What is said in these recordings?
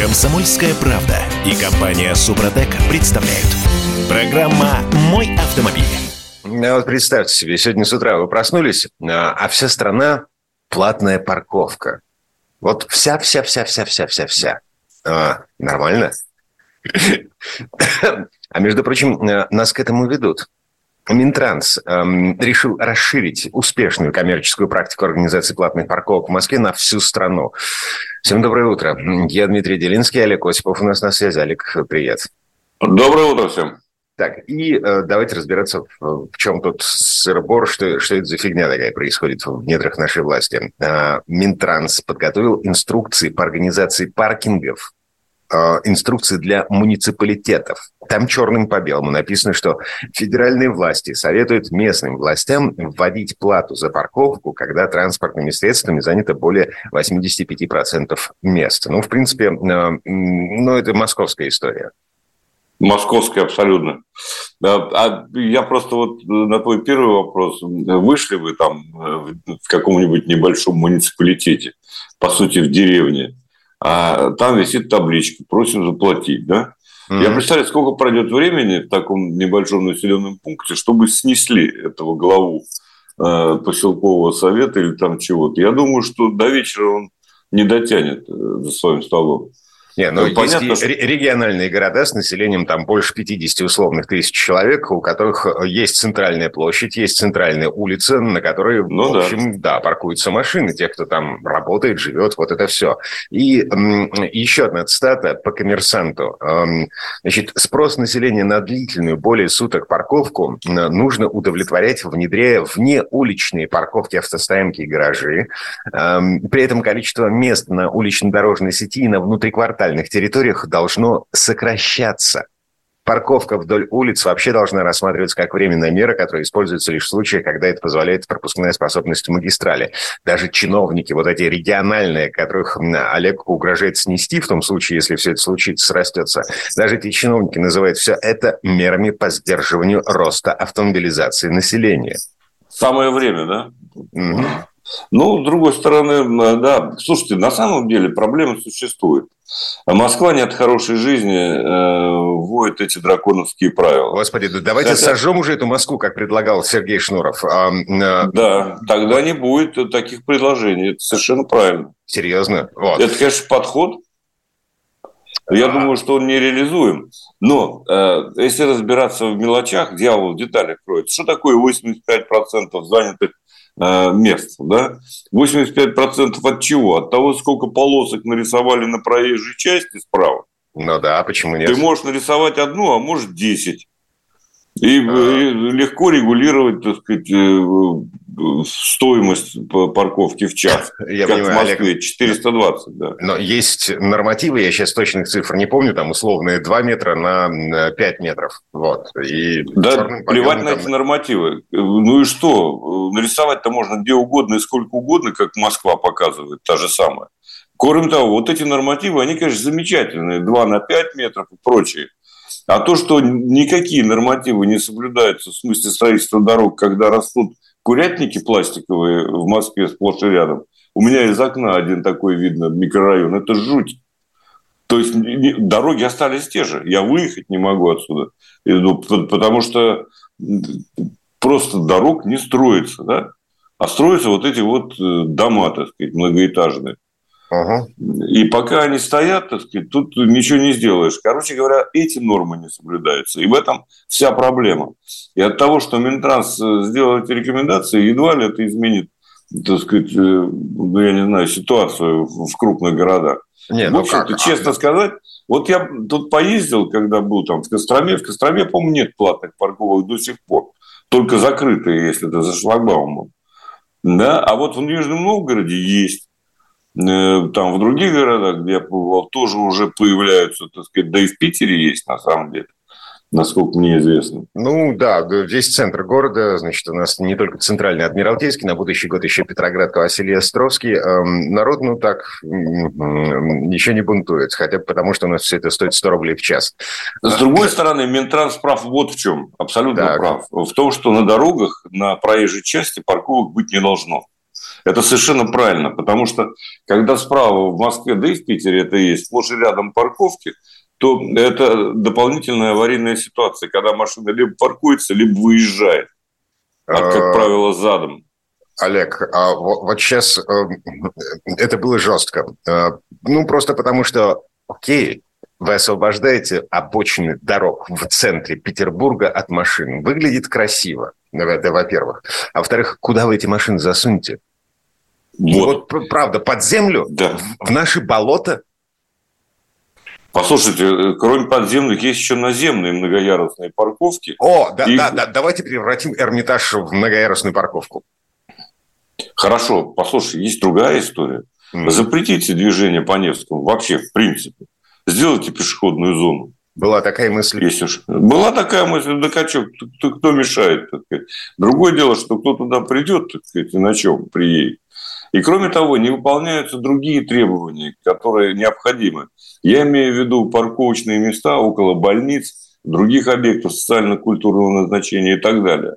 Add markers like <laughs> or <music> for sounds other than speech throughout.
Комсомольская правда и компания Супротек представляют. Программа «Мой автомобиль». А Вот представьте себе, сегодня с утра вы проснулись, а а вся страна платная парковка. Вот вся-вся-вся-вся-вся-вся-вся. А, нормально? <coughs> А между прочим, э, нас к этому ведут. Минтранс эм, решил расширить успешную коммерческую практику организации платных парковок в Москве на всю страну. Всем доброе утро. Я Дмитрий Делинский, Олег Осипов у нас на связи. Олег, привет. Доброе утро всем. Так, и э, давайте разбираться, в, в чем тут сыр-бор, что, что это за фигня такая происходит в недрах нашей власти. Э, Минтранс подготовил инструкции по организации паркингов э, инструкции для муниципалитетов. Там черным по белому написано, что федеральные власти советуют местным властям вводить плату за парковку, когда транспортными средствами занято более 85% мест. Ну, в принципе, э, ну, это московская история. Московская абсолютно. А я просто вот на твой первый вопрос. Вышли вы там э, в каком-нибудь небольшом муниципалитете, по сути, в деревне, а там висит табличка «Просим заплатить», да? Мгм. Я представляю, сколько пройдет времени в таком небольшом населенном пункте, чтобы снесли этого главу э, поселкового совета или там чего-то. Я думаю, что до вечера он не дотянет э, за своим столом. Не, ну, Ну, есть что- ре- региональные города с населением там больше 50 условных тысяч человек, у которых э, есть центральная площадь, есть центральная улица, на которой, Ну в да. общем, да. паркуются машины, те, кто там работает, живет, вот это все. И м, еще одна цитата по коммерсанту. Эм, Значит, спрос населения на длительную, более суток парковку нужно удовлетворять, внедряя внеуличные парковки, автостоянки и гаражи. Эм, При этом количество мест на улично-дорожной сети и на внутриквартальных территориях должно сокращаться. Парковка вдоль улиц вообще должна рассматриваться как временная мера, которая используется лишь в случае, когда это позволяет пропускная способность магистрали. Даже чиновники, вот эти региональные, которых Олег угрожает снести в том случае, если все это случится, срастется, даже эти чиновники называют все это мерами по сдерживанию роста автомобилизации населения. Самое время, да? Мгм. Ну, с другой стороны, да, слушайте, на самом деле проблема существует. А Москва не от хорошей жизни э, вводит эти драконовские правила. Господи, да давайте Хотя- сожжем уже эту Москву, как предлагал Сергей Шнуров. А, э, Да, тогда не будет таких предложений. Это совершенно правильно. серьезно? Вот. Это, конечно, подход. Я думаю, что он нереализуем. Но э, если разбираться в мелочах, дьявол в деталях кроется. Что такое 85% занятых мест? Да? 85% от чего? От того, сколько полосок нарисовали на проезжей части справа. Ну да, почему нет? Ты можешь нарисовать одну, а можешь 10. И, э, легко регулировать, так сказать, э, э, стоимость парковки в час. <laughs> Я как понимаю, в Олег. Москве, 420, да. Но есть нормативы, я сейчас точных цифр не помню, там условные 2 метра на 5 метров. Вот. И Да, плевать на там- эти нормативы. Ну и что? Нарисовать-то можно где угодно и сколько угодно, как Москва показывает, та же самая. Кроме того, вот эти нормативы, они, конечно, замечательные. 2 на 5 метров и прочие. А то, что никакие нормативы не соблюдаются в смысле строительства дорог, когда растут курятники пластиковые в Москве сплошь и рядом. У меня из окна один такой видно микрорайон. Это жуть. То есть дороги остались те же. Я выехать не могу отсюда. Ну, потому что просто дорог не строится, да? А строятся вот эти вот э, дома, так сказать, многоэтажные. Ага. И пока они стоят, так сказать, тут ничего не сделаешь. Короче говоря, эти нормы не соблюдаются. И в этом вся проблема. И от того, что Минтранс э, сделал эти рекомендации, едва ли это изменит, так сказать, э, ну, я не знаю, ситуацию в крупных городах. Не, В ну общем-то, как? честно сказать, вот я тут поездил, когда был там в Костроме. В Костроме, по-моему, нет платных парковок до сих пор. Только закрытые, если это за шлагбаумом. Да? А вот в Нижнем Новгороде есть. Э, Там в других городах, где я побывал, тоже уже появляются, так сказать, да и в Питере есть на самом деле, насколько мне известно. Ну да, весь центр города, значит, у нас не только центральный Адмиралтейский, на будущий год еще Петроград, Василий Островский. Эм, Народ, ну так, ничего не бунтует, хотя бы потому, что у нас все это стоит 100 рублей в час. С другой стороны, Минтранс прав вот в чем, абсолютно Так. прав. В том, что на дорогах, на проезжей части парковок быть не должно. Это совершенно правильно, потому что когда справа в Москве, да и в Питере это есть, сплошь и рядом парковки, то это дополнительная аварийная ситуация, когда машина либо паркуется, либо выезжает, а, как а, правило, задом. Олег, а вот сейчас э, это было жестко. Э, ну, просто потому что, окей, вы освобождаете обочины дорог в центре Петербурга от машин. Выглядит красиво, это во-первых. А во-вторых, куда вы эти машины засунете? Вот, вот правда, под землю, да. в наши болота. Послушайте, э, кроме подземных, есть еще наземные многоярусные парковки. О, да, и... да, да, давайте превратим Эрмитаж в многоярусную парковку. Хорошо, послушай, есть другая история. Mm. Запретите движение по Невскому вообще, в принципе. Сделайте пешеходную зону. Была такая мысль. Если уж... Была такая мысль, да качок, кто, кто мешает? Так сказать. Другое дело, что кто туда придет, так сказать, и на чем приедет. И кроме того, не выполняются другие требования, которые необходимы. Я имею в виду парковочные места около больниц, других объектов социально-культурного назначения и так далее.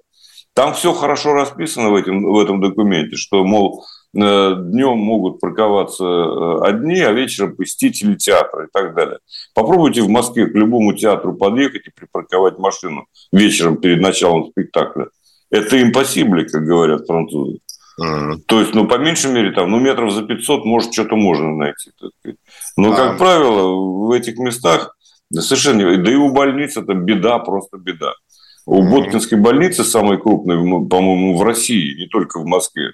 Там все хорошо расписано в, этом в этом документе, что, мол, Э, днем могут парковаться э, одни, а вечером посетители театра и так далее. Попробуйте в Москве к любому театру подъехать и припарковать машину вечером перед началом спектакля. Это импосибли, как говорят французы. Mm-hmm. То есть, ну, по меньшей мере, там, ну, метров за 500, может, что-то можно найти. Но, mm-hmm. как правило, в этих местах совершенно... Да и у больниц это беда, просто беда. У mm-hmm. Боткинской больницы, самой крупной, по-моему, в России, не только в Москве,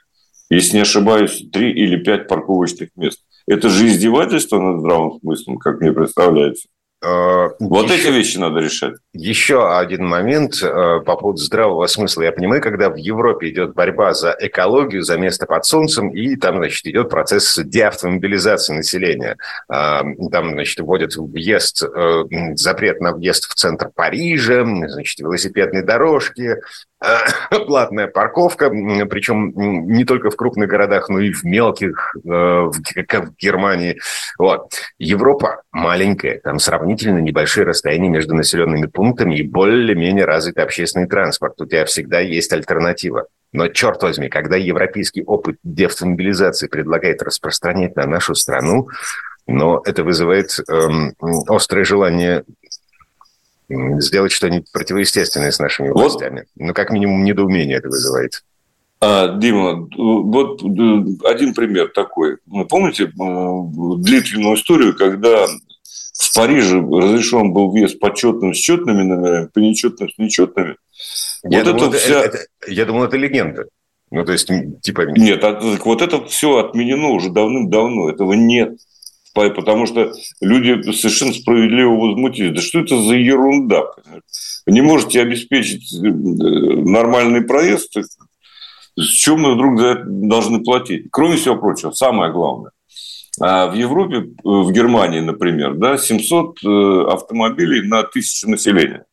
если не ошибаюсь, три или пять парковочных мест. Это же издевательство над здравым смыслом, как мне представляется. А, вот еще, эти вещи надо решать. Еще один момент э, по поводу здравого смысла. Я понимаю, когда в Европе идет борьба за экологию, за место под солнцем, и там, значит, идет процесс деавтомобилизации населения. А, там, значит, вводят въезд, э, запрет на въезд в центр Парижа, значит, велосипедные дорожки, <coughs> платная парковка, причем не только в крупных городах, но и в мелких, э, как в Германии. Вот. Европа маленькая, там сравнительно небольшие расстояния между населенными пунктами и более-менее развитый общественный транспорт. У тебя всегда есть альтернатива. Но, черт возьми, когда европейский опыт деавтомобилизации предлагает распространять на нашу страну, но это вызывает эм, острое желание сделать что-нибудь противоестественное с нашими властями. Вот. Ну, как минимум, недоумение это вызывает. А, Дима, вот один пример такой. Вы помните длительную историю, когда в Париже разрешен был въезд по четным с четными номерами, по нечетным с нечетными? Я, вот думал, это, вся... это, я думал, это легенда. Ну, то есть, типа... Нет, вот это все отменено уже давным-давно. Этого нет потому что люди совершенно справедливо возмутились. Да что это за ерунда? Вы не можете обеспечить э, нормальный проезд, с чем мы вдруг за это должны платить? Кроме всего прочего, самое главное. А в Европе, э, в Германии, например, да, 700 э, автомобилей на тысячу населения.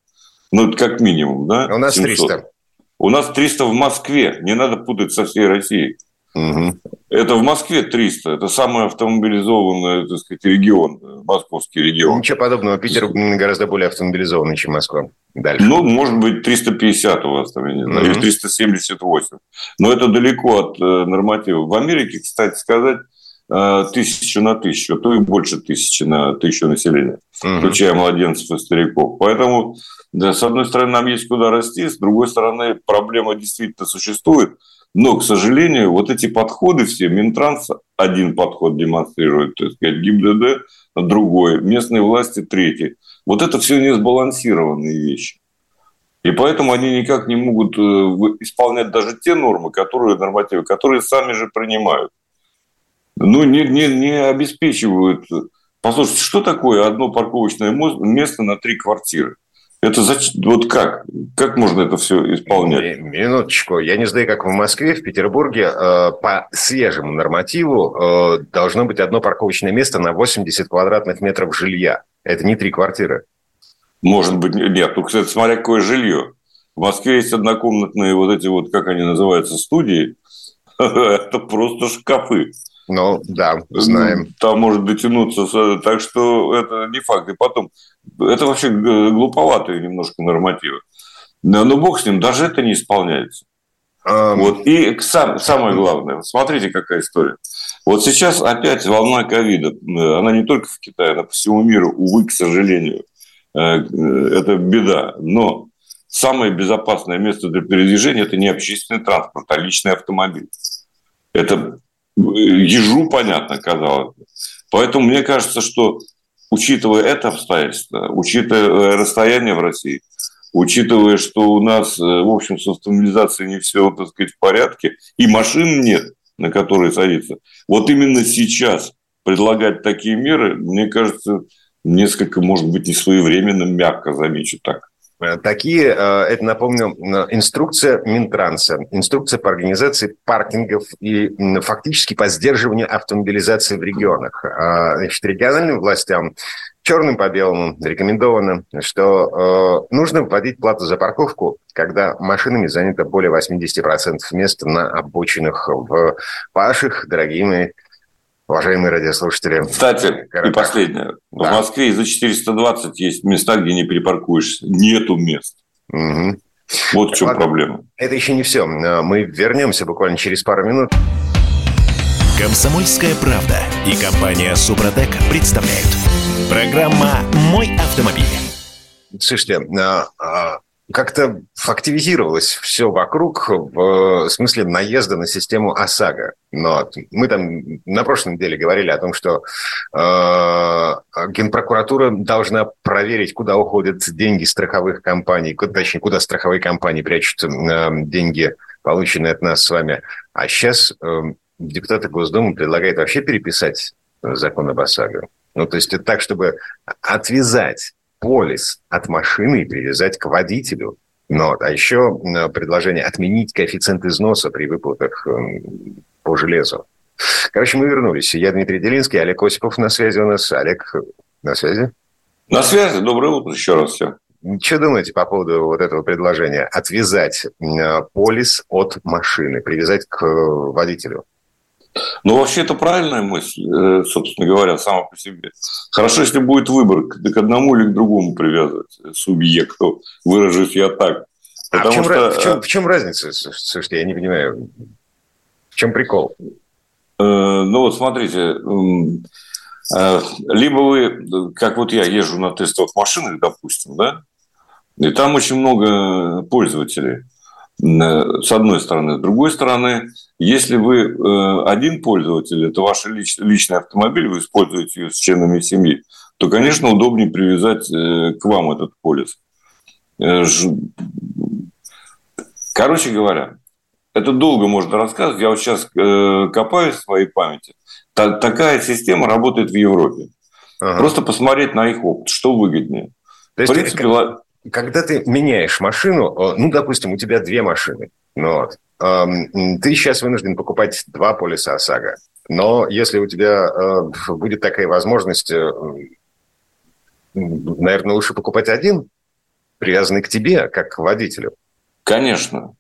Ну, это как минимум, да? У нас 700. 300. У нас 300 в Москве. Не надо путать со всей Россией. Угу. Это в Москве 300. Это самый автомобилизованный, так сказать, регион, московский регион. Ничего подобного. Питер гораздо более автомобилизованный, чем Москва. Дальше. Ну, может быть, 350 у вас там, я не знаю, угу. или 378. Но это далеко от э, норматива. В Америке, кстати сказать, э, тысячу на тысячу, а то и больше тысячи на тысячу населения, угу. включая младенцев и стариков. Поэтому, да, с одной стороны, нам есть куда расти, с другой стороны, проблема действительно существует – но, к сожалению, вот эти подходы все, Минтранс один подход демонстрирует, так сказать, ГИБДД другой, местные власти третий. Вот это все не сбалансированные вещи. И поэтому они никак не могут э, исполнять даже те нормы, которые нормативы, которые сами же принимают. Ну, не, не, не обеспечивают. Послушайте, что такое одно парковочное место на три квартиры? Это зачем? Вот как? Как можно это все исполнять? Минуточку. Я не знаю, как в Москве, в Петербурге э, по свежему нормативу э, должно быть одно парковочное место на 80 квадратных метров жилья. Это не три квартиры. Может быть, нет. Ну, кстати, смотря какое жилье. В Москве есть однокомнатные вот эти вот, как они называются, студии. <laughs> Это просто шкафы. Ну, да, знаем. Там может дотянуться. Так что это не факт. И потом, это вообще глуповатые немножко нормативы. Но бог с ним, даже это не исполняется. Um... Вот. И сам, самое главное, смотрите, какая история. Вот сейчас опять волна ковида. Она не только в Китае, она по всему миру, увы, к сожалению. Э, это беда. Но самое безопасное место для передвижения – это не общественный транспорт, а личный автомобиль. Это э, ежу понятно, казалось бы. Поэтому мне кажется, что учитывая это обстоятельство, учитывая расстояние в России, учитывая, что у нас, э, в общем, с автомобилизацией не все, так сказать, в порядке, и машин нет, на которые садиться, вот именно сейчас предлагать такие меры, мне кажется, несколько, может быть, несвоевременным, мягко замечу так. Э, такие, э, это напомню, инструкция Минтранса, инструкция по организации паркингов и фактически по сдерживанию автомобилизации в регионах. А, значит, региональным властям черным по белому рекомендовано, что э, нужно вводить плату за парковку, когда машинами занято более 80% мест на обочинах в ваших, дорогие мои уважаемые радиослушатели. Кстати, городах. и последнее. Да. В Москве за 420 есть места, где не припаркуешься. Нету мест. Угу. Вот в чем Ладно. проблема. Это еще не все. Мы вернемся буквально через пару минут. Комсомольская правда и компания Супротек представляют. Программа «Мой автомобиль». Слушайте, а, а, как-то активизировалось все вокруг в смысле наезда на систему ОСАГО. Но мы там на прошлой неделе говорили о том, что э, Генпрокуратура должна проверить, куда уходят деньги страховых компаний, куда, точнее, куда страховые компании прячут э, деньги, полученные от нас с вами. А сейчас э, депутаты Госдумы предлагают вообще переписать закон об ОСАГО. Ну, то есть это так, чтобы отвязать полис от машины и привязать к водителю. Но, а еще предложение отменить коэффициент износа при выплатах эм, по железу. Короче, мы вернулись. Я Дмитрий Делинский, Олег Осипов на связи у нас. Олег, на связи? На связи. Доброе утро еще раз всем. Что думаете по поводу вот этого предложения? Отвязать полис от машины, привязать к водителю? Ну, вообще, это правильная мысль, э, собственно говоря, сама по себе. Хорошо, если будет выбор к одному или к другому привязывать субъекту, выражусь я так. А в чем, что... в, чем, в чем разница? Слушайте, я не понимаю. В чем прикол? Э, ну, вот смотрите, э, либо вы, как вот я езжу на тестовых машинах, допустим, да, и там очень много пользователей – с одной стороны. С другой стороны, если вы э, один пользователь, это ваш личный автомобиль, вы используете ее с членами семьи, то, конечно, удобнее привязать э, к вам этот полис. Э, короче говоря, это долго можно рассказывать. Я вот сейчас копаюсь в своей памяти. Такая система работает в Европе. Ага. Просто посмотреть на их опыт, что выгоднее. То есть, в принципе, когда ты меняешь машину, э, ну, допустим, у тебя две машины, ну, вот, ты сейчас вынужден покупать два полиса ОСАГО. Но если у тебя э, будет такая возможность, э, наверное, лучше покупать один, привязанный к тебе, как к водителю. Конечно.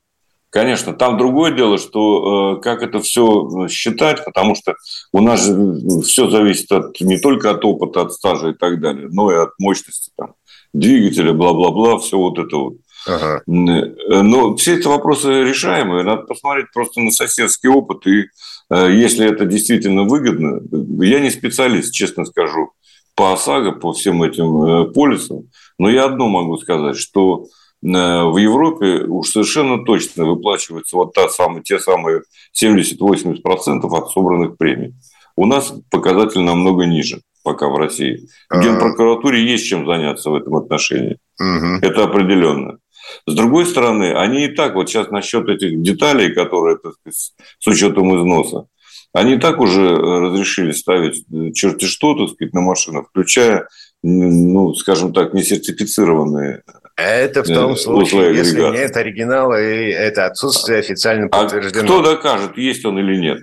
Конечно, там другое дело, что э, как это все считать, потому что у нас же все зависит от, не только от опыта, от стажа и так далее, но и от мощности там, двигателя, бла-бла-бла, все вот это вот. Ага. Но все эти вопросы решаемые. Надо посмотреть просто на соседский опыт. И э, если это действительно выгодно, я не специалист, честно скажу, по ОСАГО, по всем этим э, полисам. Но я одно могу сказать, что э, в Европе уж совершенно точно выплачиваются вот та самая, те самые 70-80% от собранных премий. У нас показатель намного ниже пока в России. В Генпрокуратуре есть чем заняться в этом отношении. Угу. Это определенно. С другой стороны, они и так, вот сейчас насчет этих деталей, которые, так сказать, с учетом износа, они и так уже разрешили ставить черти что, так сказать, на машинах, включая, ну, скажем так, несертифицированные это в том случае, если нет оригинала, и это отсутствие официально подтверждено. А кто докажет, есть он или нет?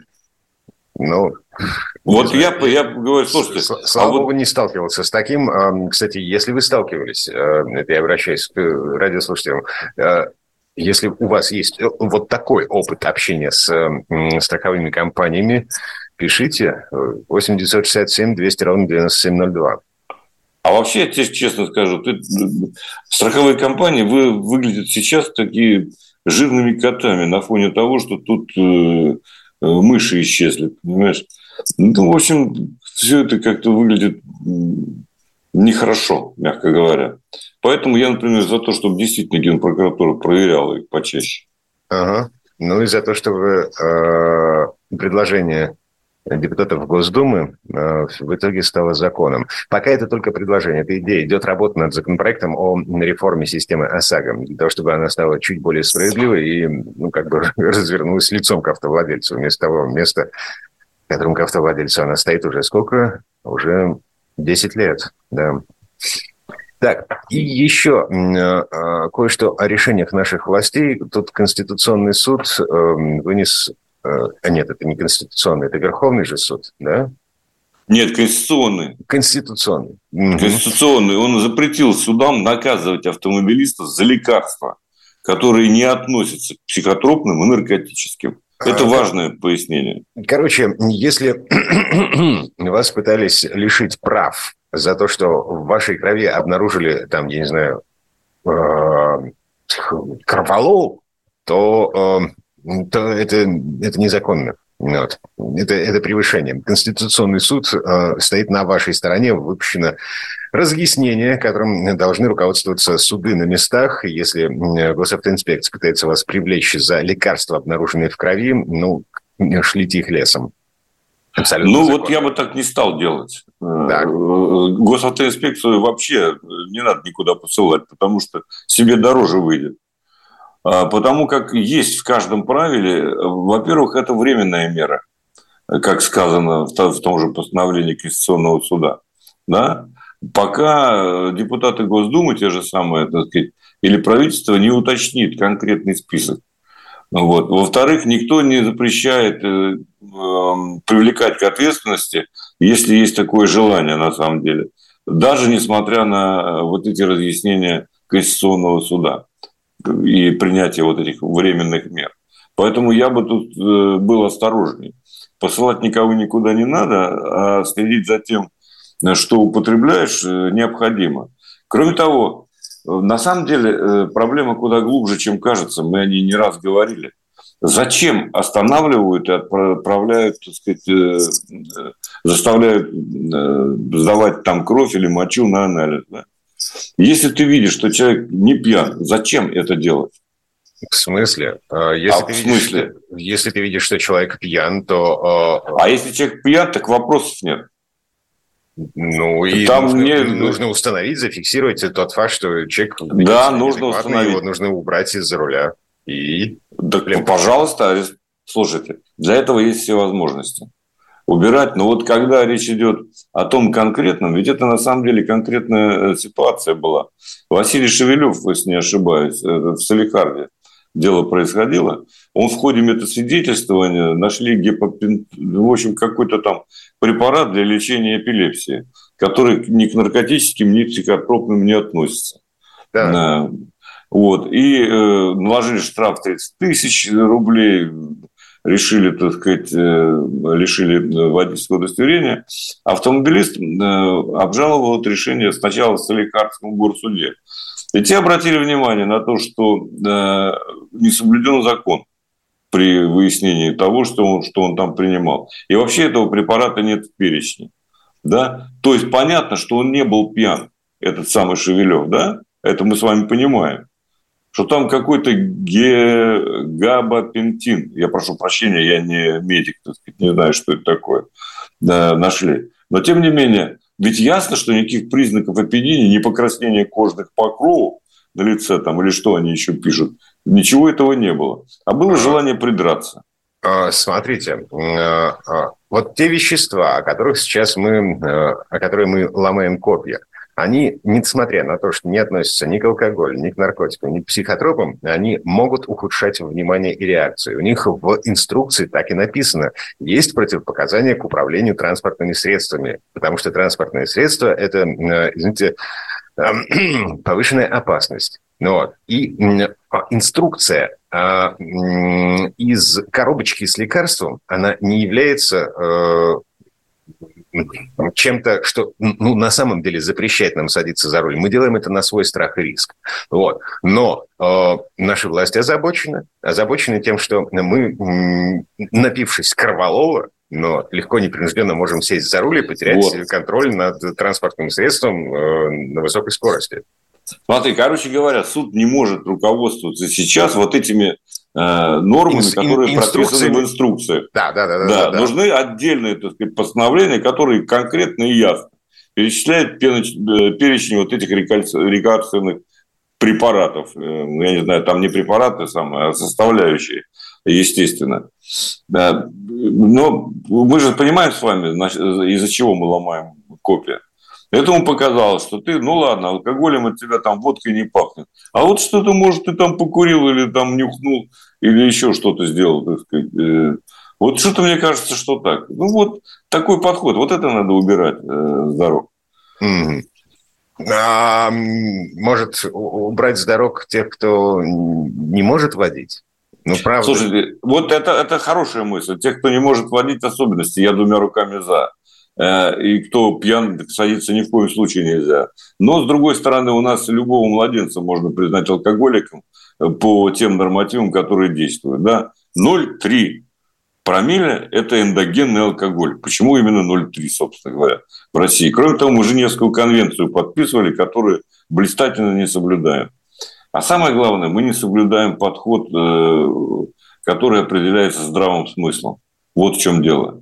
Ну, вот я, я говорю, слушайте... Слава а богу, вот... не сталкивался с таким. Кстати, если вы сталкивались, э, это я обращаюсь к радиослушателям, э, если у вас есть э, вот такой опыт общения с страховыми компаниями, пишите 8 967 200 ровно 9702. А вообще, я тебе честно скажу, ты, страховые компании вы, выглядят сейчас такие жирными котами на фоне того, что тут э, э, мыши исчезли, понимаешь? Ну, в общем, все это как-то выглядит нехорошо, мягко говоря. Поэтому я, например, за то, чтобы действительно Генпрокуратура проверяла их почаще. Ага. Ну и за то, чтобы э, предложение депутатов Госдумы э, в итоге стало законом. Пока это только предложение, это идея. Идет работа над законопроектом о реформе системы ОСАГО, для того, чтобы она стала чуть более справедливой и ну, как бы <laughs> развернулась лицом к автовладельцу, вместо того места, которым к автовладельцу она стоит уже сколько? Уже 10 лет, да. Так, и еще э, кое-что о решениях наших властей. Тут Конституционный суд э, вынес а нет, это не конституционный, это Верховный же суд, да? Нет, конституционный. Конституционный. Конституционный. Он запретил судам наказывать автомобилистов за лекарства, которые не относятся к психотропным и наркотическим. Это а, важное пояснение. Короче, если <clears throat> вас пытались лишить прав за то, что в вашей крови обнаружили, там, я не знаю, э, кроволол, то э, то это, это незаконно. Вот. Это, это превышение. Конституционный суд э, стоит на вашей стороне. Выпущено разъяснение, которым должны руководствоваться суды на местах. Если госавтоинспекция пытается вас привлечь за лекарства, обнаруженные в крови, ну, шлите их лесом. Абсолютно ну, законно. вот я бы так не стал делать. Так. Э, госавтоинспекцию вообще не надо никуда посылать, потому что себе дороже выйдет. А, потому как есть в каждом правиле, во-первых, это временная мера, как сказано в том же постановлении Конституционного суда. Да? Пока депутаты Госдумы, те же самые, так сказать, или правительство не уточнит конкретный список. Вот. Во-вторых, никто не запрещает э, э, привлекать к ответственности, если есть такое желание на самом деле, даже несмотря на вот эти разъяснения Конституционного суда и принятие вот этих временных мер. Поэтому я бы тут э, был осторожней. Посылать никого никуда не надо, а следить за тем, что употребляешь, э, необходимо. Кроме того, на самом деле э, проблема куда глубже, чем кажется. Мы о ней не раз говорили. Зачем останавливают и отправляют, так сказать, заставляют сдавать там кровь или мочу на анализ? Да? Если ты видишь, что человек не пьян, зачем это делать? В смысле? А, если, а ты в видишь, смысле? Что, если ты видишь, что человек пьян, то... А если человек пьян, так вопросов нет. Ну, и Там нужно, мне... нужно установить, зафиксировать тот факт, что человек... Да, нужно установить. Его нужно убрать из-за руля. И... Да, пожалуйста, слушайте, для этого есть все возможности убирать. Но вот когда речь идет о том конкретном, ведь это на самом деле конкретная э, ситуация была. Василий Шевелев, если не ошибаюсь, в Салихарде дело происходило, он в ходе метасвидетельствования нашли гепопин... в общем, какой-то там препарат для лечения эпилепсии, который ни к наркотическим, ни к психотропным не относится. Да. Вот. И э, наложили штраф 30 тысяч рублей, решили, так сказать, э, лишили э, водительского удостоверения, автомобилист э, обжаловал это решение сначала в Соликарском горсуде. И те обратили внимание на то, что не соблюден закон при выяснении того, что он, что он там принимал. И вообще этого препарата нет в перечне. Да? То есть понятно, что он не был пьян, этот самый Шевелев, да? Это мы с вами понимаем что там какой-то ге... габапентин, я прошу прощения, я не медик, так сказать, не знаю, что это такое, да, нашли. Но тем не менее, ведь ясно, что никаких признаков опьянения, ни покраснения кожных покровов на лице там, или что они еще пишут, ничего этого не было. А было желание придраться. А, смотрите, а, а, вот те вещества, о которых сейчас мы, о которых мы ломаем копья – они, несмотря на то, что не относятся ни к алкоголю, ни к наркотикам, ни к психотропам, они могут ухудшать внимание и реакцию. У них в инструкции так и написано. Есть противопоказания к управлению транспортными средствами, потому что транспортные средства – это, э, извините, эм, <clears throat> повышенная опасность. Ну вот. И а, инструкция а, из коробочки с лекарством, она не является э, чем-то, что ну, на самом деле запрещает нам садиться за руль. Мы делаем это на свой страх и риск. Вот. Но э, наши власти озабочены. Озабочены тем, что мы, напившись корвалола, но легко непринужденно можем сесть за руль и потерять вот. контроль над транспортным средством э, на высокой скорости. Смотри, короче говоря, суд не может руководствоваться сейчас вот этими э, нормами, Инс, которые прописаны в инструкции. Да, да, да, да, да, да. Нужны отдельные так сказать, постановления, которые конкретно и ясно перечисляют э, перечень вот этих рекреационных препаратов. Э, я не знаю, там не препараты самые, а составляющие, естественно. Да. Но мы же понимаем с вами, из-за чего мы ломаем копия. Этому показалось, что ты, ну ладно, алкоголем от тебя там водкой не пахнет. А вот что-то, может, ты там покурил или там нюхнул, или еще что-то сделал, так сказать. Э, вот что-то мне кажется, что так. Ну вот такой подход, вот это надо убирать э, с дорог. Mm-hmm. А, может, убрать с дорог тех, кто не может водить? Ну, правда. Слушайте, вот это, это хорошая мысль. Тех, кто не может водить, особенности, я двумя руками за. Э, и кто пьян, садиться ни в коем случае нельзя. Но, с другой стороны, у нас любого младенца можно признать алкоголиком э, по тем нормативам, которые действуют. Да? 0,3 промилле – это эндогенный алкоголь. Почему именно 0,3, собственно говоря, в России? Кроме того, мы Женевскую конвенцию подписывали, которую блистательно не соблюдаем. А самое главное, мы не соблюдаем подход, э, который определяется здравым смыслом. Вот в чем дело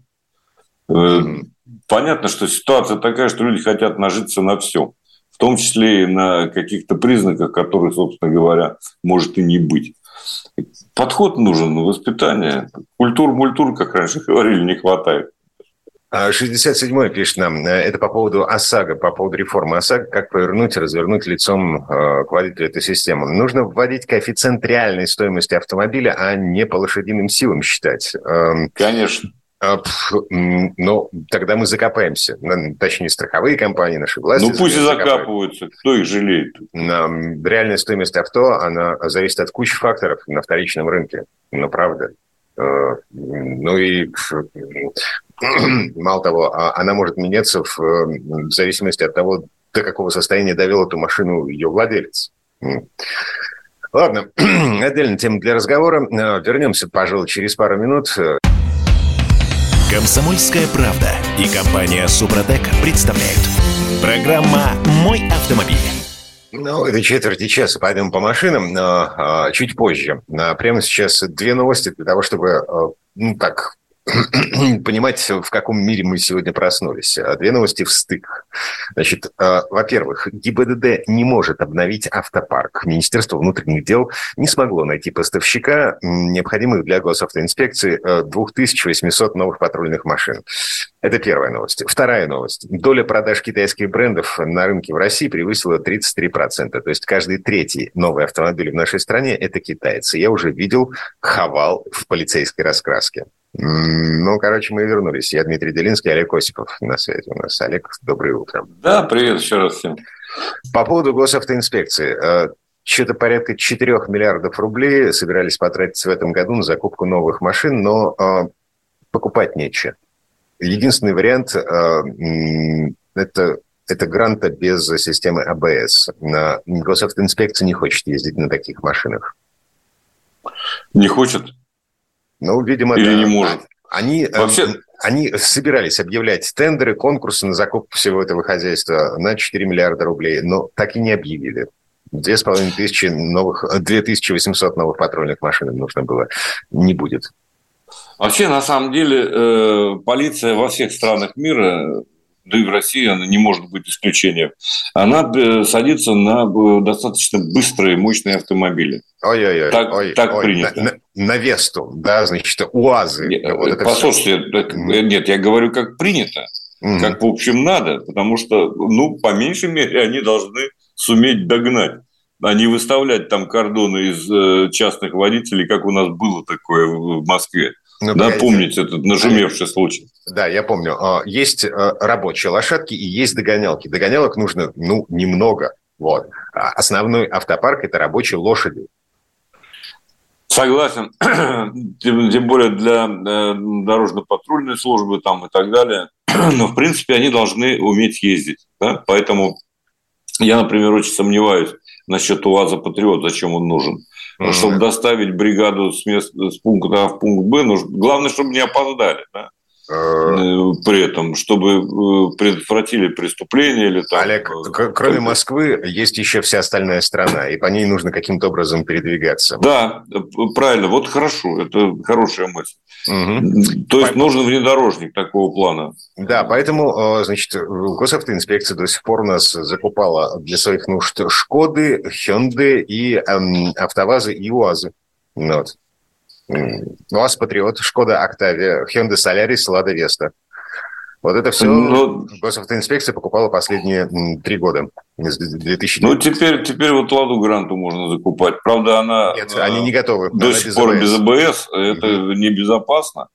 понятно, что ситуация такая, что люди хотят нажиться на всем, в том числе и на каких-то признаках, которые, собственно говоря, может и не быть. Подход нужен, воспитание. Культур-мультур, как раньше говорили, не хватает. 67-й пишет нам, это по поводу ОСАГО, по поводу реформы ОСАГО, как повернуть, развернуть лицом э, к водителю эту систему. Нужно вводить коэффициент реальной стоимости автомобиля, а не по лошадиным силам считать. Эм, Конечно. А, ну, тогда мы закопаемся. Точнее, страховые компании, наши власти. Ну, пусть и закапываются. Кто их жалеет? Реальная стоимость авто, она зависит от кучи факторов на вторичном рынке. Ну, правда. Э, ну и <clears throat> мало того, а, она может меняться в, в зависимости от того, до какого состояния довел эту машину ее владелец. Ладно, <clears throat> отдельная тема для разговора. Э, вернемся, пожалуй, через пару минут. Комсомольская правда и компания Супротек представляют. Программа «Мой автомобиль». Ну, это четверти часа. Пойдем по машинам, но а, чуть позже. А, прямо сейчас две новости для того, чтобы, а, ну, так, <clears throat> понимать, в каком мире мы сегодня проснулись. А, две новости в стык. Значит, а, во-первых, ГИБДД не может обновить автопарк. Министерство внутренних дел не смогло найти поставщика, необходимых для госавтоинспекции 2800 новых патрульных машин. Это первая новость. Вторая новость. Доля продаж китайских брендов на рынке в России превысила 33%. То есть каждый третий новый автомобиль в нашей стране – это китайцы. Я уже видел хавал в полицейской раскраске. Ну, короче, мы вернулись. Я Дмитрий Делинский, Олег Осипов на связи у нас. Олег, доброе утро. Да, привет еще раз всем. По поводу госавтоинспекции. Э, что-то порядка 4 миллиардов рублей собирались потратить в этом году на закупку новых машин, но э, покупать нечего. Единственный вариант э, это это гранта без системы АБС. Госавтоинспекция не хочет ездить на таких машинах. Не хочет? Ну, видимо, Или да. не может. Они, эм, Вообще... они собирались объявлять тендеры, конкурсы на закупку всего этого хозяйства на 4 миллиарда рублей, но так и не объявили. Две с половиной тысячи новых, 2800 новых патрульных машин им нужно было. Не будет. Вообще, на самом деле, э, полиция во всех странах мира да и в России она не может быть исключением, она э, садится на э, достаточно быстрые, мощные автомобили. Ой-ой-ой. Так, ой, так ой, принято. На, на, Весту, да, значит, УАЗы. Нет, вот это послушайте, все. Это, mm. нет, я говорю, как принято. Mm. Как, в общем, надо. Потому что, ну, по меньшей мере, они должны суметь догнать а не выставлять там кордоны из частных водителей, как у нас было такое в Москве. Ну, да, помните этот нашумевший случай. Да, я помню. А, есть а, рабочие лошадки и есть догонялки. Догонялок нужно, ну, немного. Вот. А основной автопарк – это рабочие лошади. Согласен. <clears throat> Тем, тем более для э, дорожно-патрульной службы там и так далее. <clears throat> но, в принципе, они должны уметь ездить. Да? Поэтому я, например, очень сомневаюсь насчет УАЗа «Патриот», зачем он нужен. Mm-hmm. Чтобы доставить бригаду с, мест, с пункта А в пункт Б, нужно, главное, чтобы не опоздали. Да? Э, при этом, чтобы э, предотвратили преступление или там... Олег, э, кроме Москвы есть еще вся остальная страна, и по ней нужно каким-то образом передвигаться. Да, правильно, вот хорошо, это хорошая мысль. Угу. То есть по... нужен внедорожник такого плана. Да, поэтому, значит, госавтоинспекция до сих пор у нас закупала для своих нужд Шкоды, Хёнды и эм, АвтоВАЗы и УАЗы. Вот. УАЗ Патриот, Шкода Октавия, Hyundai Solaris, Лада Веста. Вот это все ну, госавтоинспекция покупала последние три года. С 2009. Ну, теперь, теперь вот Ладу Гранту можно закупать. Правда, она... Нет, они не готовы. До сих пор без АБС. Это mm небезопасно.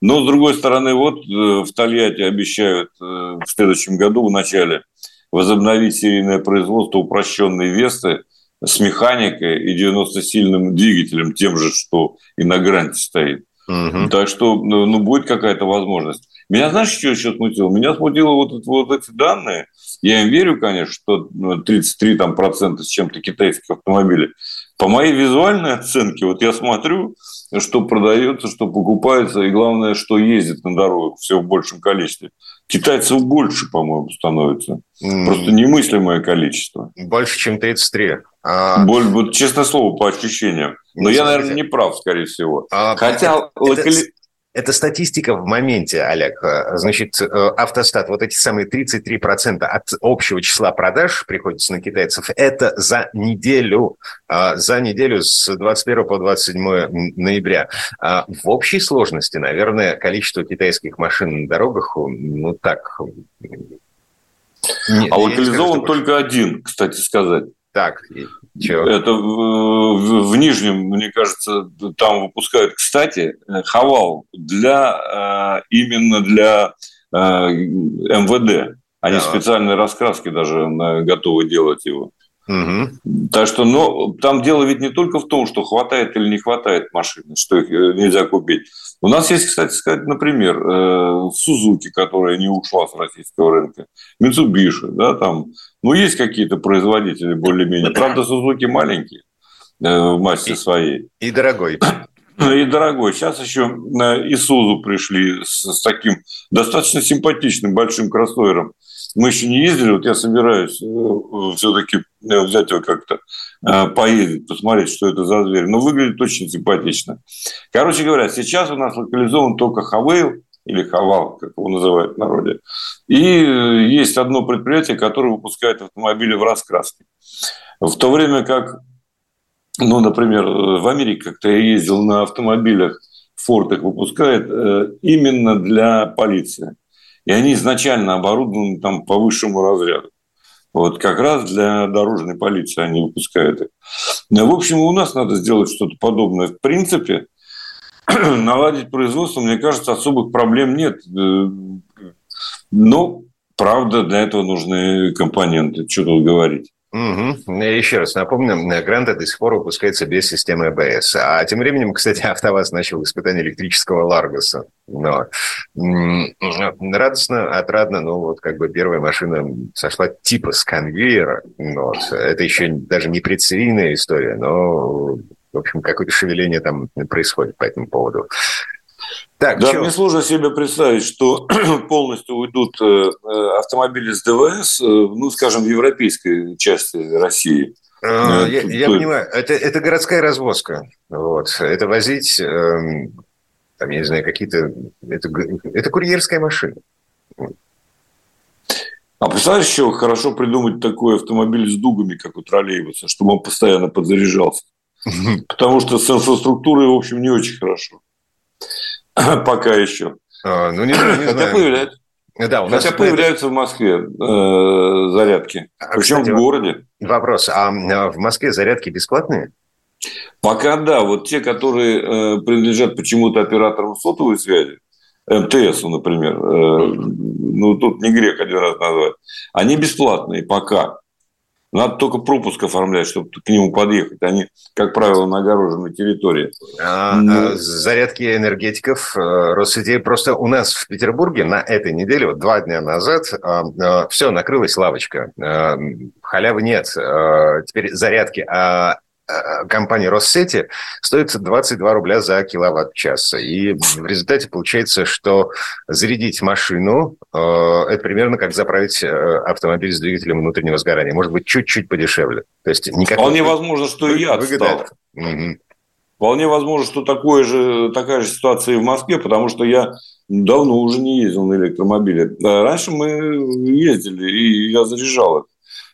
Но, с другой стороны, вот э, в Тольятти обещают э, в следующем году, в начале, возобновить серийное производство упрощенной Весты – с механикой и 90-сильным двигателем, тем же, что и на гранте стоит. Угу. Так что, ну, ну, будет какая-то возможность. Меня, знаешь, что еще смутило? Меня смутило вот, вот эти данные. Я им верю, конечно, что 33 ну, там, процента с чем-то китайских автомобилей. По моей визуальной оценке, вот я смотрю, что продается, что покупается, и главное, что ездит на дорогах все в большем количестве. Китайцев больше, по-моему, становится. Mm. Просто немыслимое количество. Больше, чем 33. А... Боль, вот, честное слово, по ощущениям. Но я, наверное, не прав, скорее всего. А, Хотя это, локали... это статистика в моменте, Олег. Значит, э, автостат, вот эти самые 33% от общего числа продаж приходится на китайцев, это за неделю, а, за неделю с 21 по 27 ноября. В общей сложности, наверное, количество китайских машин на дорогах, ну так... Нет, а локализован скажу, только один, кстати сказать. Так, чего? Это в, в Нижнем, мне кажется, там выпускают, кстати, Хавал для э, именно для э, МВД. Они да. специальные раскраски даже готовы делать его. Угу. Так что, но там дело ведь не только в том, что хватает или не хватает машин, что их э, нельзя купить. У нас есть, кстати сказать, например, Сузуки, которая не ушла с российского рынка, Mitsubishi, да, там ну, есть какие-то производители более-менее. Правда, Сузуки маленькие э, в массе своей. И дорогой. И дорогой. Сейчас еще на Исузу пришли с, с таким достаточно симпатичным большим кроссовером. Мы еще не ездили, вот я собираюсь э, все-таки э, взять его как-то, поездить, посмотреть, что это за зверь. Но выглядит очень симпатично. Короче говоря, сейчас у нас локализован только Хавейл, или Хавал, как его называют в народе. И э, есть одно предприятие, которое выпускает автомобили в раскраске. В то время как, ну, например, э, в Америке как-то я ездил на автомобилях, Ford их выпускает э, именно для полиции. И они изначально оборудованы там по высшему разряду. Вот как раз для дорожной полиции они выпускают их. В общем, у нас надо сделать что-то подобное. В принципе, <clears throat> наладить производство, мне кажется, особых проблем нет. Э, но, правда, для этого нужны компоненты. Что тут говорить? Угу. Еще раз напомню, Гранта до сих пор выпускается без системы АБС. А тем временем, кстати, <laughs> АвтоВАЗ начал испытание электрического Ларгуса. Но радостно, отрадно, ну вот как бы первая машина сошла типа с конвейера. Вот. Это еще даже не предсерийная история, но в общем, какое-то шевеление там происходит по этому поводу. Так, да, чё? мне сложно себе представить, что <clears throat> полностью уйдут э, э, автомобили с ДВС, э, ну, скажем, в европейской части России. А, я, я понимаю, это, это городская развозка. Вот. Это возить, эм, там, я не знаю, какие-то... Это, это курьерская машина. А представляешь, еще хорошо придумать такой автомобиль с дугами, как у троллейбуса, чтобы он постоянно подзаряжался. <laughs> Потому что с инфраструктурой, в общем, не очень хорошо. <coughs> Пока еще. А, ну, не, не Хотя появляются. Да, у нас Хотя появляются в Москве э, зарядки. А, Причем кстати, в городе. Вопрос. А, а в Москве зарядки бесплатные? Пока да. Вот те, которые э, принадлежат почему-то операторам сотовой связи, МТС, например, э, ну тут не грех один раз назвать, они бесплатные пока. Надо только пропуск оформлять, чтобы к нему подъехать. Они, как правило, на огороженной территории. А, Но... А зарядки энергетиков э, Россетей просто у нас в Петербурге на этой неделе, вот два дня назад, а, а, все, накрылась лавочка. Халявы нет. Теперь зарядки. Э, компании Россети стоит 22 рубля за киловатт-час. И в результате получается, что зарядить машину э, это примерно как заправить э, автомобиль с двигателем внутреннего сгорания. Может быть, чуть-чуть подешевле. То есть никак... Вполне возможно, что и я отстал. Угу. Вполне возможно, что такое же, такая же ситуация и в Москве, потому что я давно уже не ездил на электромобиле. Раньше мы ездили, и я заряжал их.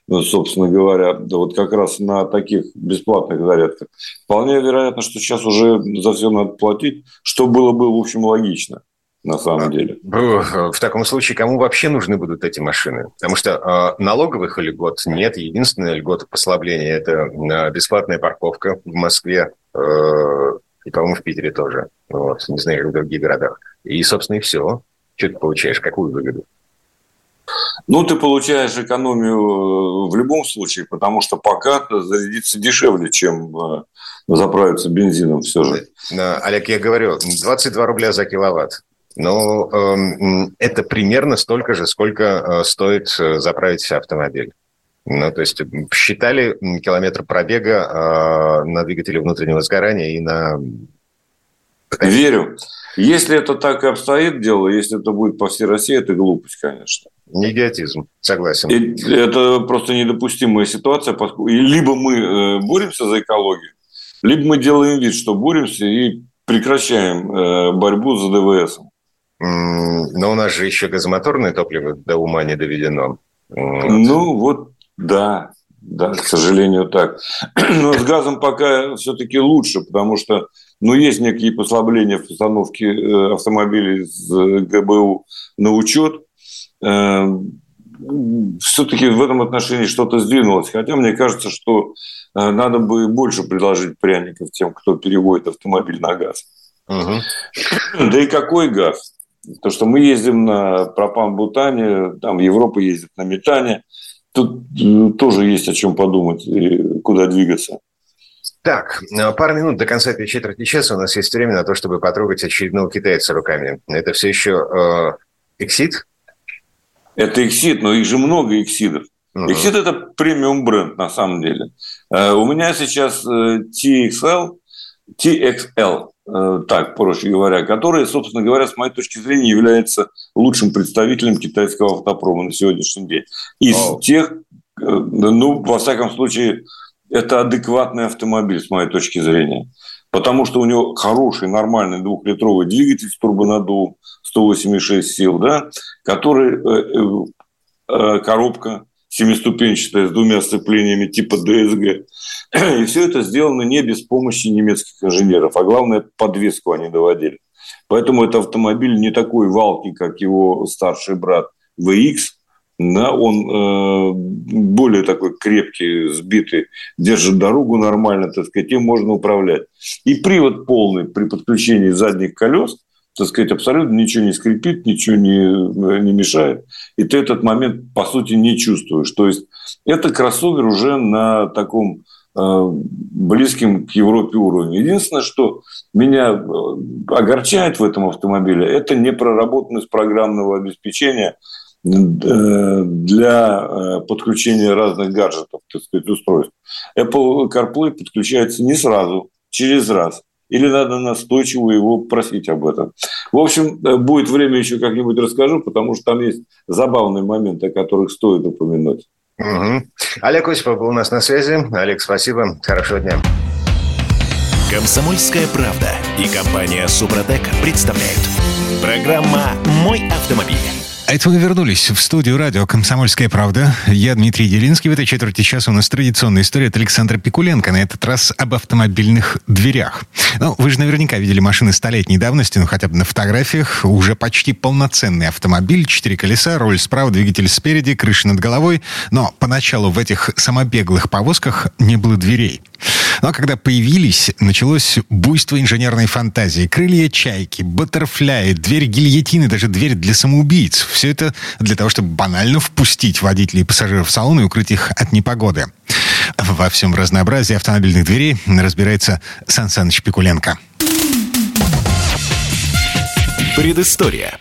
Ну, собственно говоря, вот как раз на таких бесплатных зарядках. Вполне вероятно, что сейчас уже за все надо платить, что было бы, в общем, логично на самом деле. В таком случае, кому вообще нужны будут эти машины? Потому что э, налоговых льгот нет. Единственная льгота послабления – это э, бесплатная парковка в Москве э, и, по-моему, в Питере тоже. Вот. Не знаю, как в других городах. И, собственно, и все. Что ты получаешь? Какую выгоду? Ну, ты получаешь экономию э, в любом случае, потому что пока зарядиться дешевле, чем э, заправиться бензином все же. Олег, я говорю, 22 рубля за киловатт. Но э, это примерно столько же, сколько э, стоит заправить автомобиль. Ну, то есть считали километр пробега э, на двигателе внутреннего сгорания и на... Верю. Если это так и обстоит дело, если это будет по всей России, это глупость, конечно. Негатизм, согласен. Это просто недопустимая ситуация. Либо мы э, боремся за экологию, либо мы делаем вид, что боремся и прекращаем э, борьбу за ДВС. Но у нас же еще газомоторное топливо до ума не доведено. Ну, вот, да, да, к сожалению, так. <clears throat> Но с газом пока все-таки лучше, потому что ну, есть некие послабления в постановке э, автомобилей с ГБУ на учет. Эм, все-таки в этом отношении что-то сдвинулось. Хотя мне кажется, что э, надо бы больше предложить пряников тем, кто переводит автомобиль на газ. Угу. Да и какой газ? То, что мы ездим на пропан-бутане, там Европа ездит на метане. Тут э, тоже есть о чем подумать и куда двигаться. Так, э, пару минут до конца этой четверти часа у нас есть время на то, чтобы потрогать очередного китайца руками. Это все еще э, Exit? Это Exit, но их же много Exit. Uh-huh. Exit – это премиум бренд на самом деле. Э, у меня сейчас э, TXL, TXL, э, так, проще говоря, который, собственно говоря, с моей точки зрения, является лучшим представителем китайского автопрома на сегодняшний день. Из oh. тех, ну, во всяком случае, это адекватный автомобиль, с моей точки зрения. Потому что у него хороший, нормальный двухлитровый двигатель с турбонаддувом, 186 сил, да, который э, э, коробка семиступенчатая с двумя сцеплениями типа ДСГ. <clears throat> И все это сделано не без помощи немецких инженеров, а главное, подвеску они доводили. Поэтому это автомобиль не такой валки, как его старший брат VX, да, он э, более такой крепкий, сбитый, держит дорогу нормально, так сказать, им можно управлять. И привод полный при подключении задних колес – так сказать, абсолютно ничего не скрипит, ничего не, не мешает. И ты этот момент, по сути, не чувствуешь. То есть это кроссовер уже на таком э, близким к Европе уровне. Единственное, что меня э, огорчает в этом автомобиле, это непроработанность программного обеспечения э, для подключения разных гаджетов, так сказать, устройств. Apple CarPlay подключается не сразу, через раз или надо настойчиво его просить об этом. В общем, э, будет время еще как-нибудь расскажу, потому что там есть забавные моменты, о которых стоит упомянуть. Угу. Олег Осипов был у нас на связи. Олег, спасибо. Хорошего дня. Комсомольская правда и компания Супротек представляют. Программа «Мой автомобиль». Это мы вернулись в студию радио «Комсомольская правда». Я Дмитрий Делинский. В этой четверти часа у нас традиционная история от Александра Пикуленко. На этот раз об автомобильных дверях. Ну, вы же наверняка видели машины столетней давности, ну, хотя бы на фотографиях. Уже почти полноценный автомобиль. Четыре колеса, руль справа, двигатель спереди, крыша над головой. Но поначалу в этих самобеглых повозках не было дверей. Но ну, а когда появились, началось буйство инженерной фантазии. Крылья чайки, баттерфляи, дверь гильотины, даже дверь для самоубийц. Все это для того, чтобы банально впустить водителей и пассажиров в салон и укрыть их от непогоды. Во всем разнообразии автомобильных дверей разбирается Сан Саныч Пикуленко. Предыстория.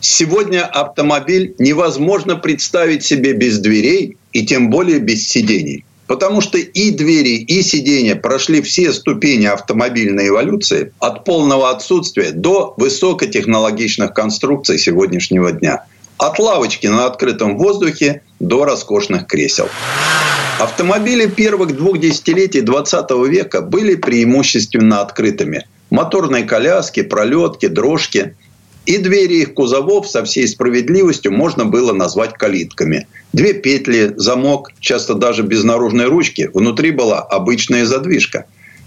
Сегодня автомобиль невозможно представить себе без дверей и тем более без сидений. Потому что и двери, и сиденья прошли все ступени автомобильной эволюции от полного отсутствия до высокотехнологичных конструкций сегодняшнего дня. От лавочки на открытом воздухе до роскошных кресел. Автомобили первых двух десятилетий 20 века были преимущественно открытыми. Моторные коляски, пролетки, дрожки – и двери их кузовов со всей справедливостью можно было назвать калитками. Две петли, замок, часто даже без наружной ручки. Внутри была обычная задвижка.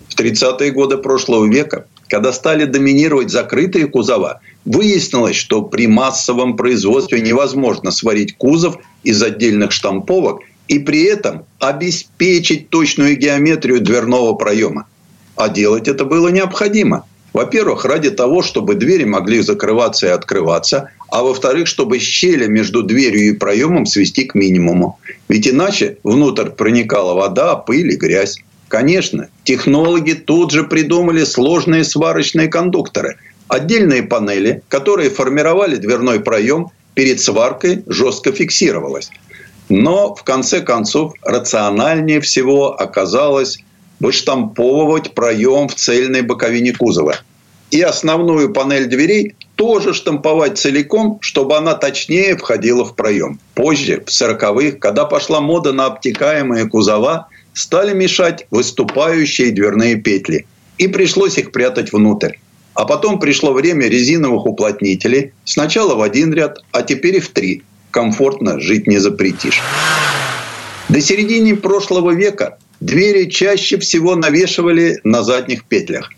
В 30-е годы прошлого века, когда стали доминировать закрытые кузова, выяснилось, что при массовом производстве невозможно сварить кузов из отдельных штамповок и при этом обеспечить точную геометрию дверного проема. А делать это было необходимо – во-первых, ради того, чтобы двери могли закрываться и открываться, а во-вторых, чтобы щели между дверью и проемом свести к минимуму. Ведь иначе внутрь проникала вода, пыль и грязь. Конечно, технологи тут же придумали сложные сварочные кондукторы. Отдельные панели, которые формировали дверной проем, перед сваркой жестко фиксировалось. Но в конце концов рациональнее всего оказалось выштамповывать проем в цельной боковине кузова. И основную панель дверей тоже штамповать целиком, чтобы она точнее входила в проем. Позже, в 40-х, когда пошла мода на обтекаемые кузова, стали мешать выступающие дверные петли. И пришлось их прятать внутрь. А потом пришло время резиновых уплотнителей. Сначала в один ряд, а теперь и в три. Комфортно жить не запретишь. До середины прошлого века Двери чаще всего навешивали на задних петлях.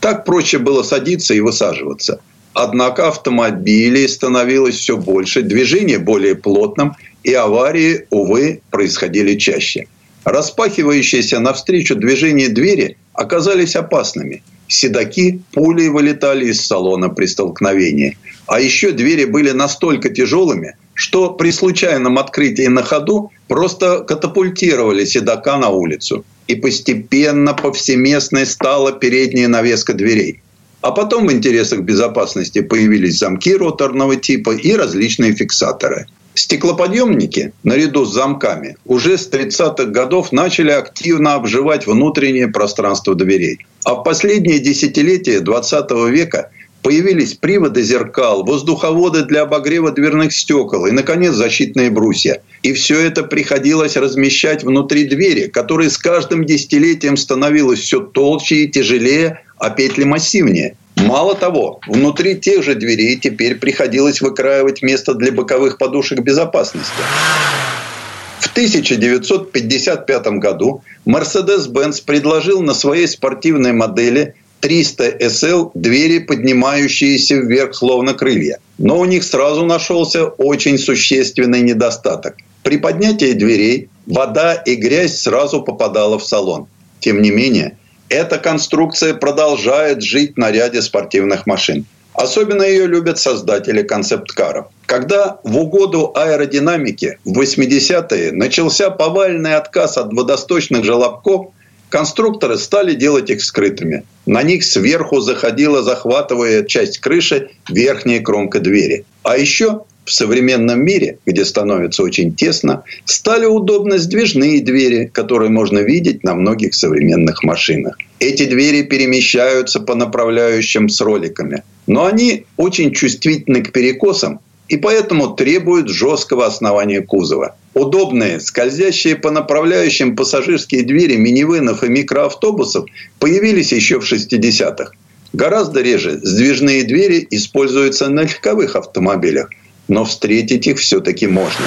Так проще было садиться и высаживаться. Однако автомобилей становилось все больше, движение более плотным, и аварии, увы, происходили чаще. Распахивающиеся навстречу движение двери оказались опасными. Седаки пулей вылетали из салона при столкновении. А еще двери были настолько тяжелыми, что при случайном открытии на ходу просто катапультировали седока на улицу. И постепенно повсеместной стала передняя навеска дверей. А потом в интересах безопасности появились замки роторного типа и различные фиксаторы. Стеклоподъемники, наряду с замками, уже с 30-х годов начали активно обживать внутреннее пространство дверей. А в последние десятилетия 20 века Появились приводы зеркал, воздуховоды для обогрева дверных стекол и, наконец, защитные брусья. И все это приходилось размещать внутри двери, которая с каждым десятилетием становилась все толще и тяжелее, а петли массивнее. Мало того, внутри тех же дверей теперь приходилось выкраивать место для боковых подушек безопасности. В 1955 году Mercedes-Benz предложил на своей спортивной модели 300 SL двери, поднимающиеся вверх, словно крылья. Но у них сразу нашелся очень существенный недостаток. При поднятии дверей вода и грязь сразу попадала в салон. Тем не менее, эта конструкция продолжает жить на ряде спортивных машин. Особенно ее любят создатели концепт-каров. Когда в угоду аэродинамике в 80-е начался повальный отказ от водосточных желобков – Конструкторы стали делать их скрытыми. На них сверху заходила, захватывая часть крыши, верхняя кромка двери. А еще в современном мире, где становится очень тесно, стали удобны сдвижные двери, которые можно видеть на многих современных машинах. Эти двери перемещаются по направляющим с роликами. Но они очень чувствительны к перекосам и поэтому требуют жесткого основания кузова. Удобные, скользящие по направляющим пассажирские двери минивенов и микроавтобусов появились еще в 60-х. Гораздо реже сдвижные двери используются на легковых автомобилях, но встретить их все-таки можно.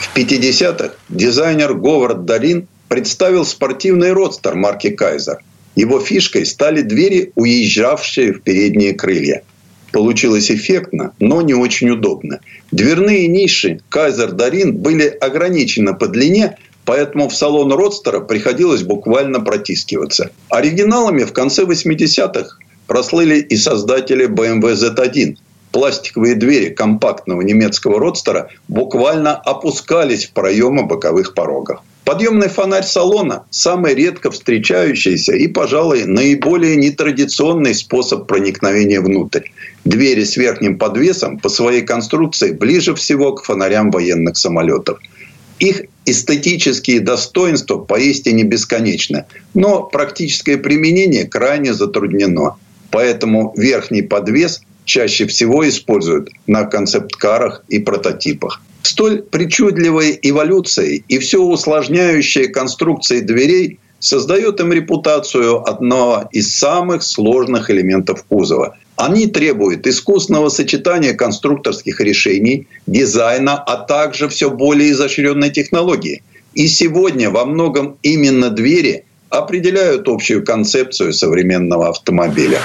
В 50-х дизайнер Говард Дарин представил спортивный родстер марки «Кайзер». Его фишкой стали двери, уезжавшие в передние крылья – Получилось эффектно, но не очень удобно. Дверные ниши Кайзер Дарин были ограничены по длине, Поэтому в салон Родстера приходилось буквально протискиваться. Оригиналами в конце 80-х прослыли и создатели BMW Z1. Пластиковые двери компактного немецкого родстера буквально опускались в проемы боковых порогов. Подъемный фонарь салона – самый редко встречающийся и, пожалуй, наиболее нетрадиционный способ проникновения внутрь. Двери с верхним подвесом по своей конструкции ближе всего к фонарям военных самолетов. Их эстетические достоинства поистине бесконечны, но практическое применение крайне затруднено. Поэтому верхний подвес чаще всего используют на концепт-карах и прототипах. Столь причудливой эволюцией и все усложняющей конструкции дверей создает им репутацию одного из самых сложных элементов кузова. Они требуют искусного сочетания конструкторских решений, дизайна, а также все более изощренной технологии. И сегодня во многом именно двери определяют общую концепцию современного автомобиля.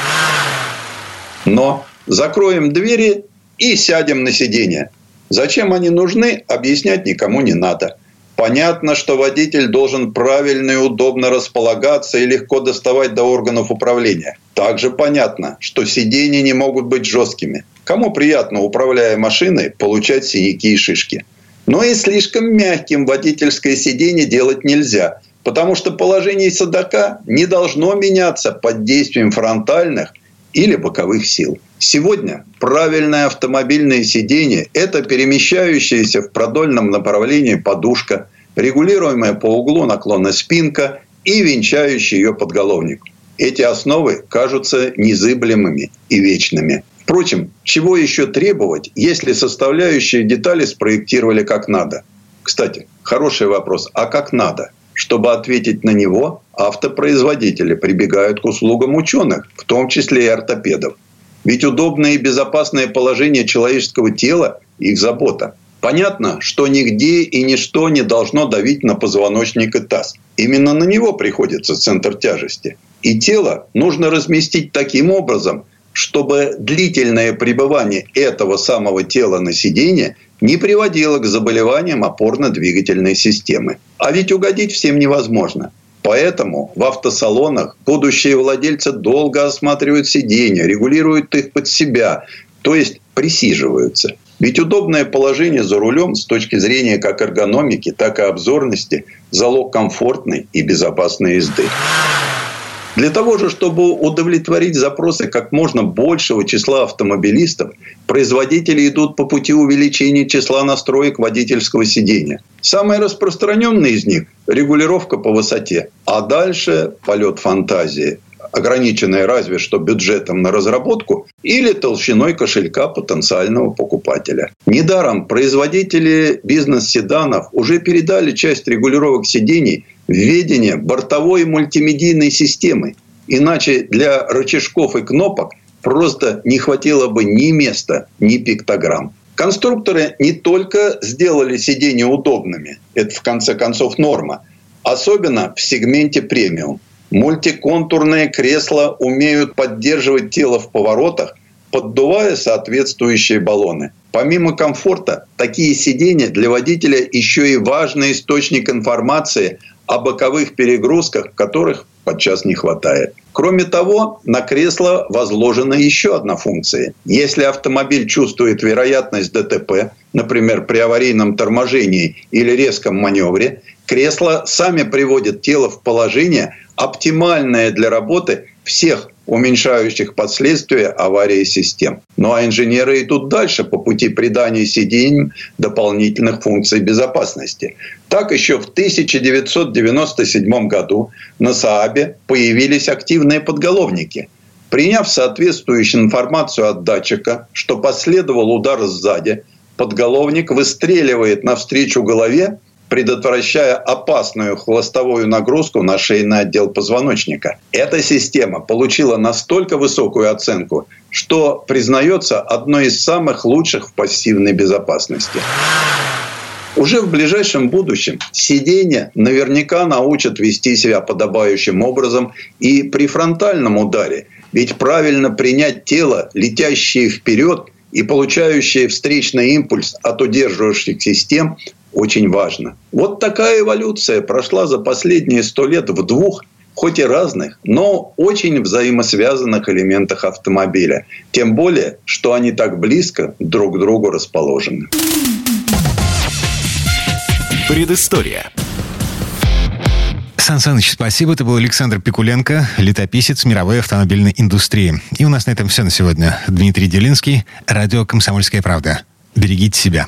Но закроем двери и сядем на сиденье – Зачем они нужны, объяснять никому не надо. Понятно, что водитель должен правильно и удобно располагаться и легко доставать до органов управления. Также понятно, что сиденья не могут быть жесткими. Кому приятно, управляя машиной, получать синяки и шишки. Но и слишком мягким водительское сиденье делать нельзя, потому что положение седока не должно меняться под действием фронтальных или боковых сил. Сегодня правильное автомобильное сиденье – это перемещающаяся в продольном направлении подушка, регулируемая по углу наклона спинка и венчающий ее подголовник. Эти основы кажутся незыблемыми и вечными. Впрочем, чего еще требовать, если составляющие детали спроектировали как надо? Кстати, хороший вопрос. А как надо? Чтобы ответить на него, автопроизводители прибегают к услугам ученых, в том числе и ортопедов. Ведь удобное и безопасное положение человеческого тела – их забота. Понятно, что нигде и ничто не должно давить на позвоночник и таз. Именно на него приходится центр тяжести. И тело нужно разместить таким образом, чтобы длительное пребывание этого самого тела на сиденье не приводило к заболеваниям опорно-двигательной системы. А ведь угодить всем невозможно. Поэтому в автосалонах будущие владельцы долго осматривают сиденья, регулируют их под себя, то есть присиживаются. Ведь удобное положение за рулем с точки зрения как эргономики, так и обзорности – залог комфортной и безопасной езды. Для того же, чтобы удовлетворить запросы как можно большего числа автомобилистов, производители идут по пути увеличения числа настроек водительского сидения. Самый распространенный из них – регулировка по высоте, а дальше – полет фантазии ограниченная разве что бюджетом на разработку или толщиной кошелька потенциального покупателя. Недаром производители бизнес-седанов уже передали часть регулировок сидений введение бортовой мультимедийной системы. Иначе для рычажков и кнопок просто не хватило бы ни места, ни пиктограмм. Конструкторы не только сделали сиденья удобными, это в конце концов норма, особенно в сегменте премиум. Мультиконтурные кресла умеют поддерживать тело в поворотах, поддувая соответствующие баллоны. Помимо комфорта, такие сиденья для водителя еще и важный источник информации о боковых перегрузках, которых подчас не хватает. Кроме того, на кресло возложена еще одна функция. Если автомобиль чувствует вероятность ДТП, например, при аварийном торможении или резком маневре, кресла сами приводят тело в положение, оптимальное для работы всех уменьшающих последствия аварии систем. Ну а инженеры идут дальше по пути придания сиденьям дополнительных функций безопасности. Так еще в 1997 году на Саабе появились активные подголовники. Приняв соответствующую информацию от датчика, что последовал удар сзади, подголовник выстреливает навстречу голове предотвращая опасную хвостовую нагрузку на шейный отдел позвоночника. Эта система получила настолько высокую оценку, что признается одной из самых лучших в пассивной безопасности. Уже в ближайшем будущем сиденье наверняка научат вести себя подобающим образом и при фронтальном ударе. Ведь правильно принять тело, летящее вперед и получающее встречный импульс от удерживающих систем, очень важно. Вот такая эволюция прошла за последние сто лет в двух хоть и разных, но очень взаимосвязанных элементах автомобиля. Тем более, что они так близко друг к другу расположены. Предыстория. Сан Саныч, спасибо. Это был Александр Пикуленко, летописец мировой автомобильной индустрии. И у нас на этом все на сегодня. Дмитрий Делинский, радио «Комсомольская правда». Берегите себя.